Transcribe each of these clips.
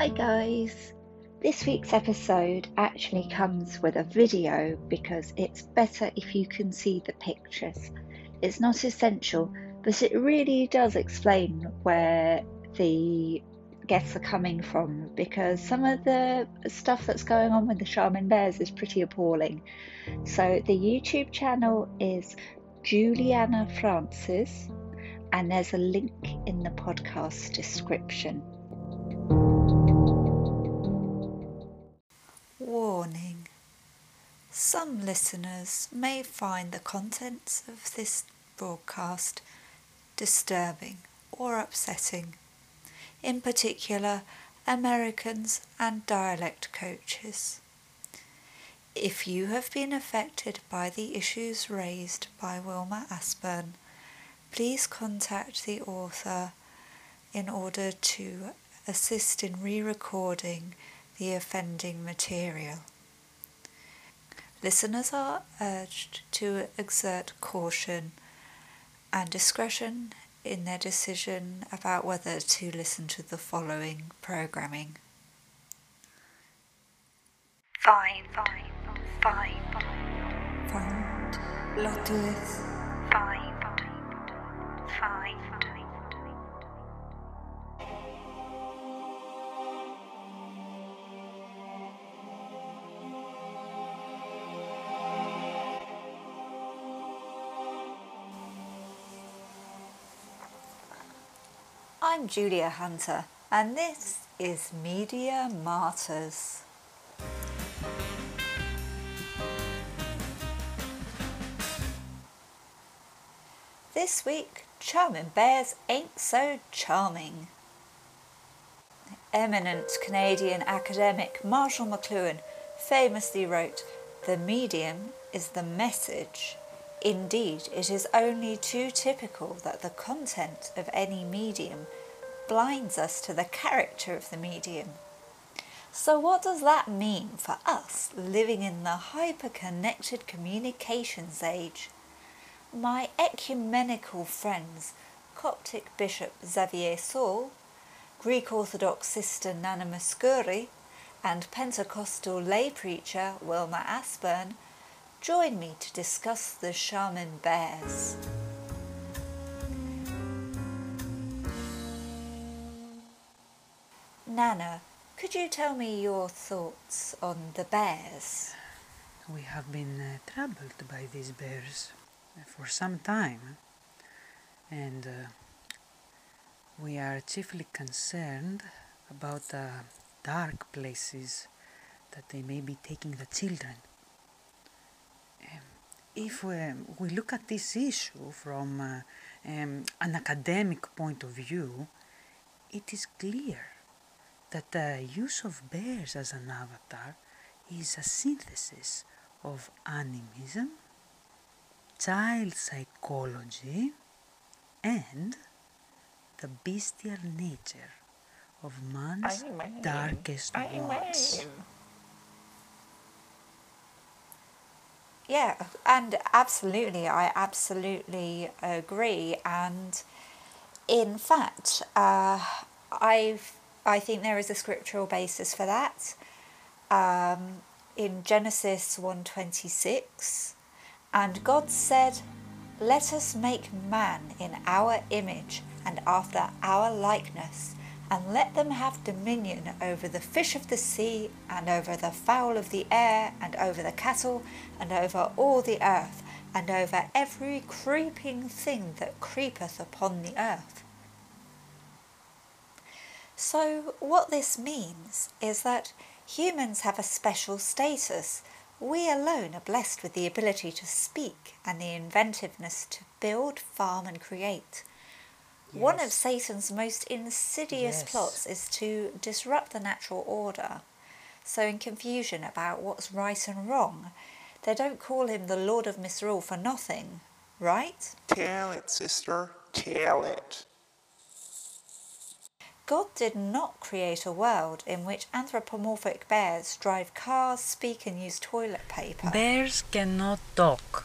Hi guys! This week's episode actually comes with a video because it's better if you can see the pictures. It's not essential, but it really does explain where the guests are coming from because some of the stuff that's going on with the Charmin Bears is pretty appalling. So, the YouTube channel is Juliana Francis, and there's a link in the podcast description. Some listeners may find the contents of this broadcast disturbing or upsetting, in particular, Americans and dialect coaches. If you have been affected by the issues raised by Wilma Assburn, please contact the author in order to assist in re recording the offending material. Listeners are urged to exert caution and discretion in their decision about whether to listen to the following programming. Find, find, find, find, Lotus, I'm Julia Hunter, and this is Media Martyrs. This week, Charmin Bears ain't so charming. Eminent Canadian academic Marshall McLuhan famously wrote, The medium is the message. Indeed, it is only too typical that the content of any medium blinds us to the character of the medium. So, what does that mean for us living in the hyper-connected communications age? My ecumenical friends, Coptic Bishop Xavier Saul, Greek Orthodox Sister Nana Mouskouri, and Pentecostal lay preacher Wilma Assburn, join me to discuss the Charmin Bears. Nana, could you tell me your thoughts on the bears? We have been uh, troubled by these bears for some time, and uh, we are chiefly concerned about the dark places that they may be taking the children. Um, if we, we look at this issue from uh, um, an academic point of view, it is clear that the use of bears as an avatar is a synthesis of animism, child psychology, and the bestial nature of man's darkest wants. Yeah, and absolutely, I absolutely agree. And in fact, uh, I've I think there is a scriptural basis for that. Um, in Genesis 1:26, and God said, "Let us make man in our image and after our likeness, and let them have dominion over the fish of the sea, and over the fowl of the air, and over the cattle, and over all the earth, and over every creeping thing that creepeth upon the earth." So, what this means is that humans have a special status. We alone are blessed with the ability to speak and the inventiveness to build, farm, and create. Yes. One of Satan's most insidious yes. plots is to disrupt the natural order. So, in confusion about what's right and wrong, they don't call him the Lord of Misrule for nothing, right? Tell it, sister. Tell it. God did not create a world in which anthropomorphic bears drive cars, speak, and use toilet paper. Bears cannot talk.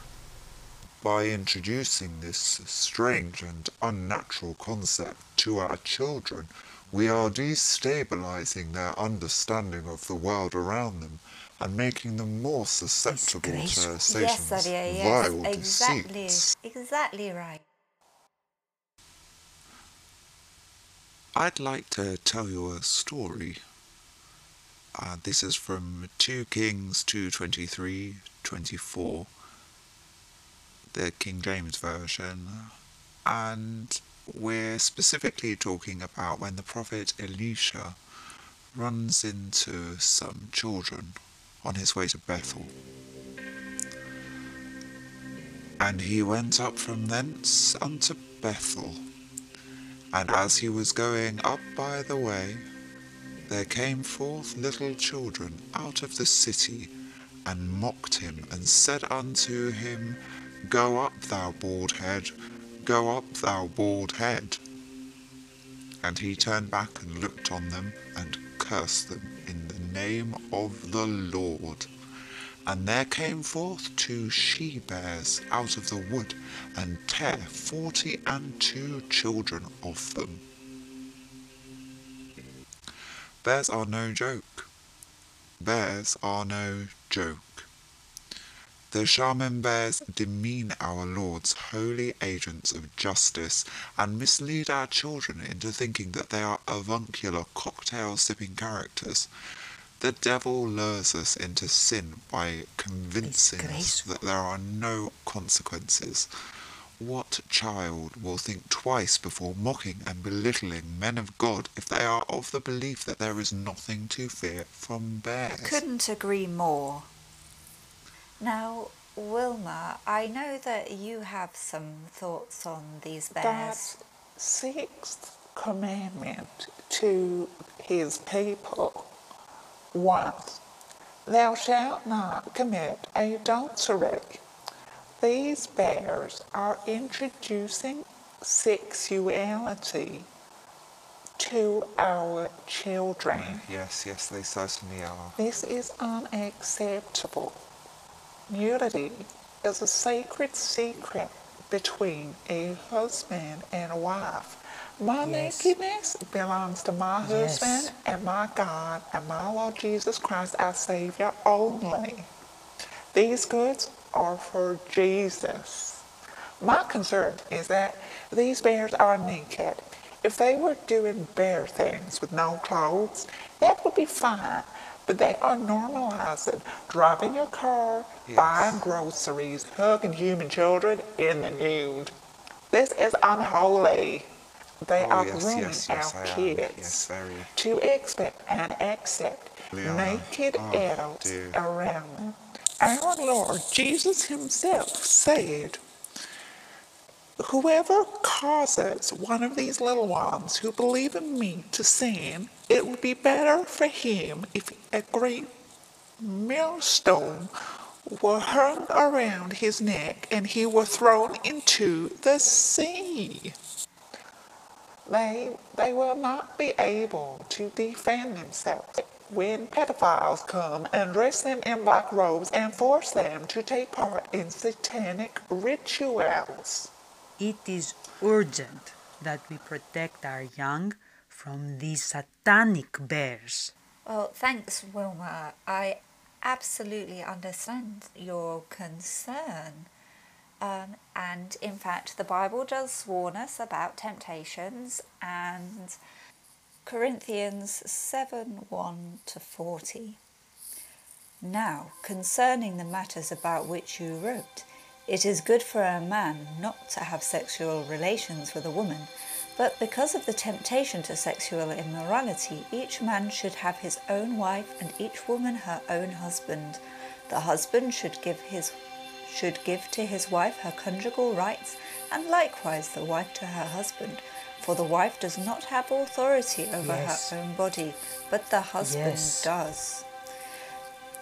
By introducing this strange and unnatural concept to our children, we are destabilizing their understanding of the world around them and making them more susceptible to Disgraceful. Yes, Satan's Xavier, yes, vile exactly, deceits. exactly right. I'd like to tell you a story. Uh, this is from 2 Kings 2.23, 24, the King James Version. And we're specifically talking about when the prophet Elisha runs into some children on his way to Bethel. And he went up from thence unto Bethel. And as he was going up by the way, there came forth little children out of the city, and mocked him, and said unto him, Go up, thou bald head, go up, thou bald head. And he turned back and looked on them, and cursed them in the name of the Lord. And there came forth two she bears out of the wood, and tare forty and two children of them. Bears are no joke. Bears are no joke. The Charmin bears demean our Lord's holy agents of justice and mislead our children into thinking that they are avuncular cocktail sipping characters. The devil lures us into sin by convincing us that there are no consequences. What child will think twice before mocking and belittling men of God if they are of the belief that there is nothing to fear from bears? I Couldn't agree more. Now, Wilma, I know that you have some thoughts on these bears. God's sixth commandment to his people was, Thou shalt not commit adultery. These bears are introducing sexuality to our children. Yes, yes, they certainly are. This is unacceptable. Nudity is a sacred secret between a husband and a wife. My Yes. nakedness belongs to my Yes. husband and my God and my Lord Jesus Christ, our Savior only. These goods are for Jesus. My concern is that these bears are naked. If they were doing bear things with no clothes, that would be fine. But they are normalizing driving your car, Yes. buying groceries, hugging human children in the nude. This is unholy. They Oh, are yes, grooming yes, yes, our kids to expect and accept naked Oh, adults dear. around them. Our Lord Jesus Himself said, Whoever causes one of these little ones who believe in me to sin, it would be better for him if a great millstone were hung around his neck and he were thrown into the sea. They, they will not be able to defend themselves when pedophiles come and dress them in black robes and force them to take part in satanic rituals. It is urgent that we protect our young from these satanic bears. Well, thanks, Wilma. I absolutely understand your concern. Um, and in fact, the Bible does warn us about temptations, and Corinthians 7 1 to 40. Now, concerning the matters about which you wrote, it is good for a man not to have sexual relations with a woman, but because of the temptation to sexual immorality, each man should have his own wife and each woman her own husband. The husband should give his should give to his wife her conjugal rights, and likewise the wife to her husband. For the wife does not have authority over Yes. her own body, but the husband Yes. does.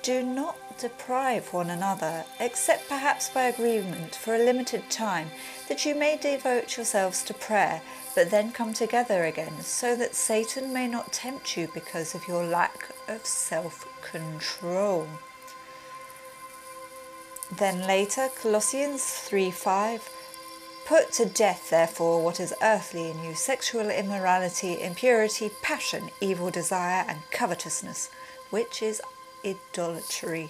Do not deprive one another, except perhaps by agreement for a limited time, that you may devote yourselves to prayer, but then come together again, so that Satan may not tempt you because of your lack of self control. Then later, Colossians 3 5. Put to death, therefore, what is earthly in you sexual immorality, impurity, passion, evil desire, and covetousness, which is idolatry.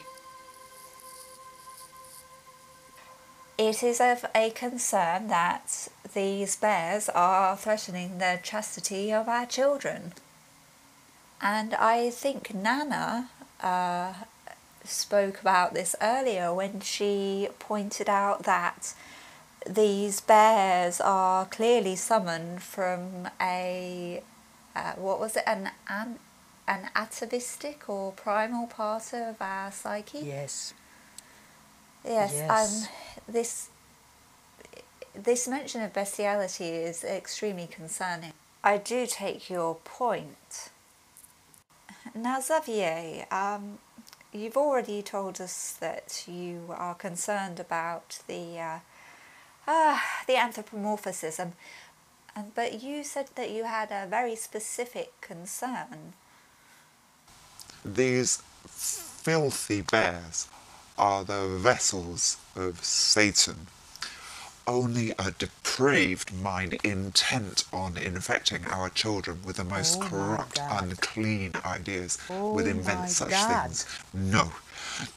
It is of a concern that these bears are threatening the chastity of our children. And I think Nana uh, spoke about this earlier when she pointed out that these bears are clearly summoned from a uh, what was it an an an atavistic or primal part of our psyche. Yes. Yes, Yes. um, this this mention of bestiality is extremely concerning. I do take your point. Now, Xavier, um, you've already told us that you are concerned about the uh, uh, the anthropomorphism, and but you said that you had a very specific concern. These filthy bears are the vessels of Satan. Only a depraved hmm. mind intent on infecting our children with the most Oh corrupt, unclean ideas Oh would invent such God. things. No,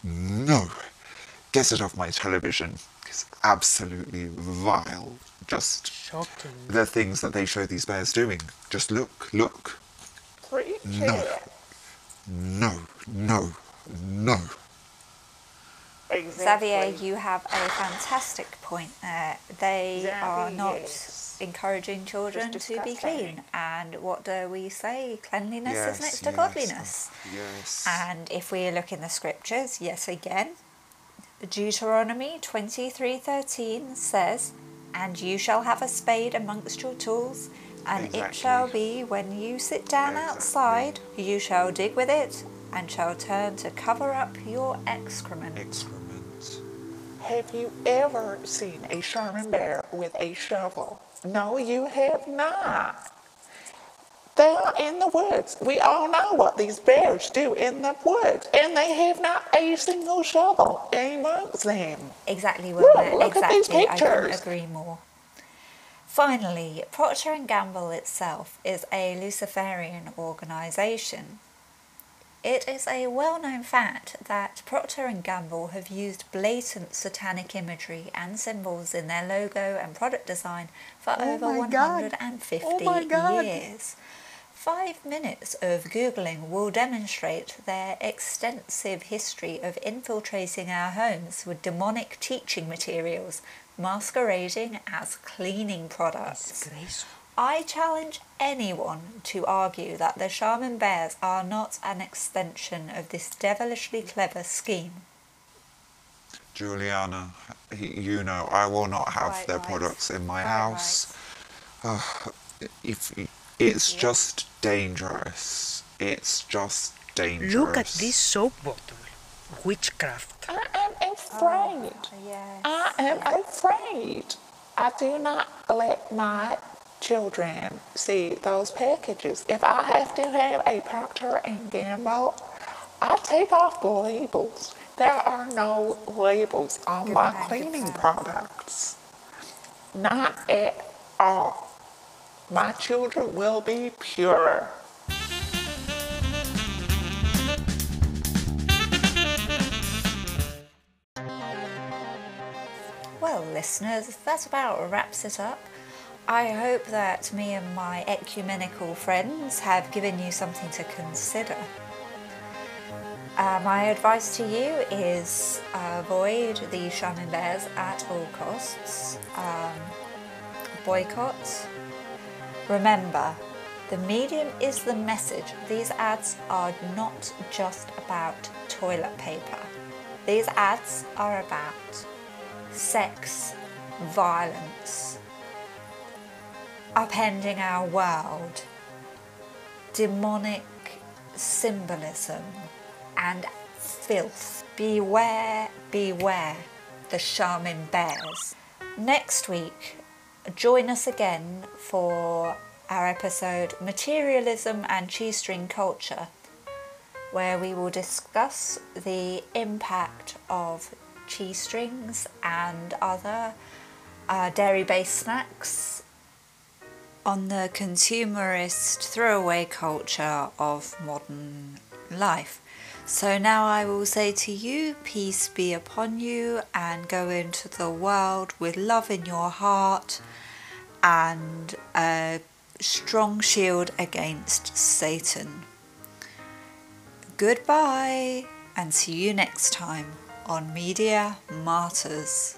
no. Get it off my television. It's absolutely vile. Just Shocking. the things that they show these bears doing. Just look, look. Preach No. it. No, no, no. Exactly. Xavier, you have a fantastic point there. They Xavier, are not yes. encouraging children to be clean. And what do we say? Cleanliness Yes, is next to yes, godliness. Yes. And if we look in the scriptures, yes again, Deuteronomy 23:13 says, "And you shall have a spade amongst your tools, and it shall be when you sit down Exactly. outside, you shall dig with it, and shall turn to cover up your excrement." Excrement. Have you ever seen a Charmin bear with a shovel? No, you have not. They're in the woods. We all know what these bears do in the woods, and they have not a single shovel amongst them. Exactly, Look, look at these exactly. I couldn't agree more. Finally, Procter and Gamble itself is a Luciferian organisation. It is a well-known fact that Procter and Gamble have used blatant satanic imagery and symbols in their logo and product design for Oh over my God. 150 Oh years. Five minutes of Googling will demonstrate their extensive history of infiltrating our homes with demonic teaching materials masquerading as cleaning products. Disgraceful. I challenge anyone to argue that the Charmin Bears are not an extension of this devilishly clever scheme. Julianna, you know I will not have Quite their right. products in my Quite house. Uh, if it's Yeah. just dangerous. It's just dangerous. Look at this soap bottle. Witchcraft. I am afraid. Yes. I am afraid. I do not let my children see those packages. If I have to have a Procter and Gamble, I take off the labels. There are no labels on my cleaning products. Not at all. My children will be pure. Well, listeners, that about wraps it up. I hope that me and my ecumenical friends have given you something to consider. Uh, my advice to you is avoid the Charmin bears at all costs. Um, boycott. Remember, the medium is the message. These ads are not just about toilet paper. These ads are about sex, violence, upending our world, demonic symbolism, and filth. Beware, beware the Charmin bears. Next week, join us again for our episode Materialism and Cheese String Culture, where we will discuss the impact of cheese strings and other uh, dairy based snacks on the consumerist throwaway culture of modern life. So now I will say to you, peace be upon you, and go into the world with love in your heart and a strong shield against Satan. Goodbye, and see you next time on Media Martyrs.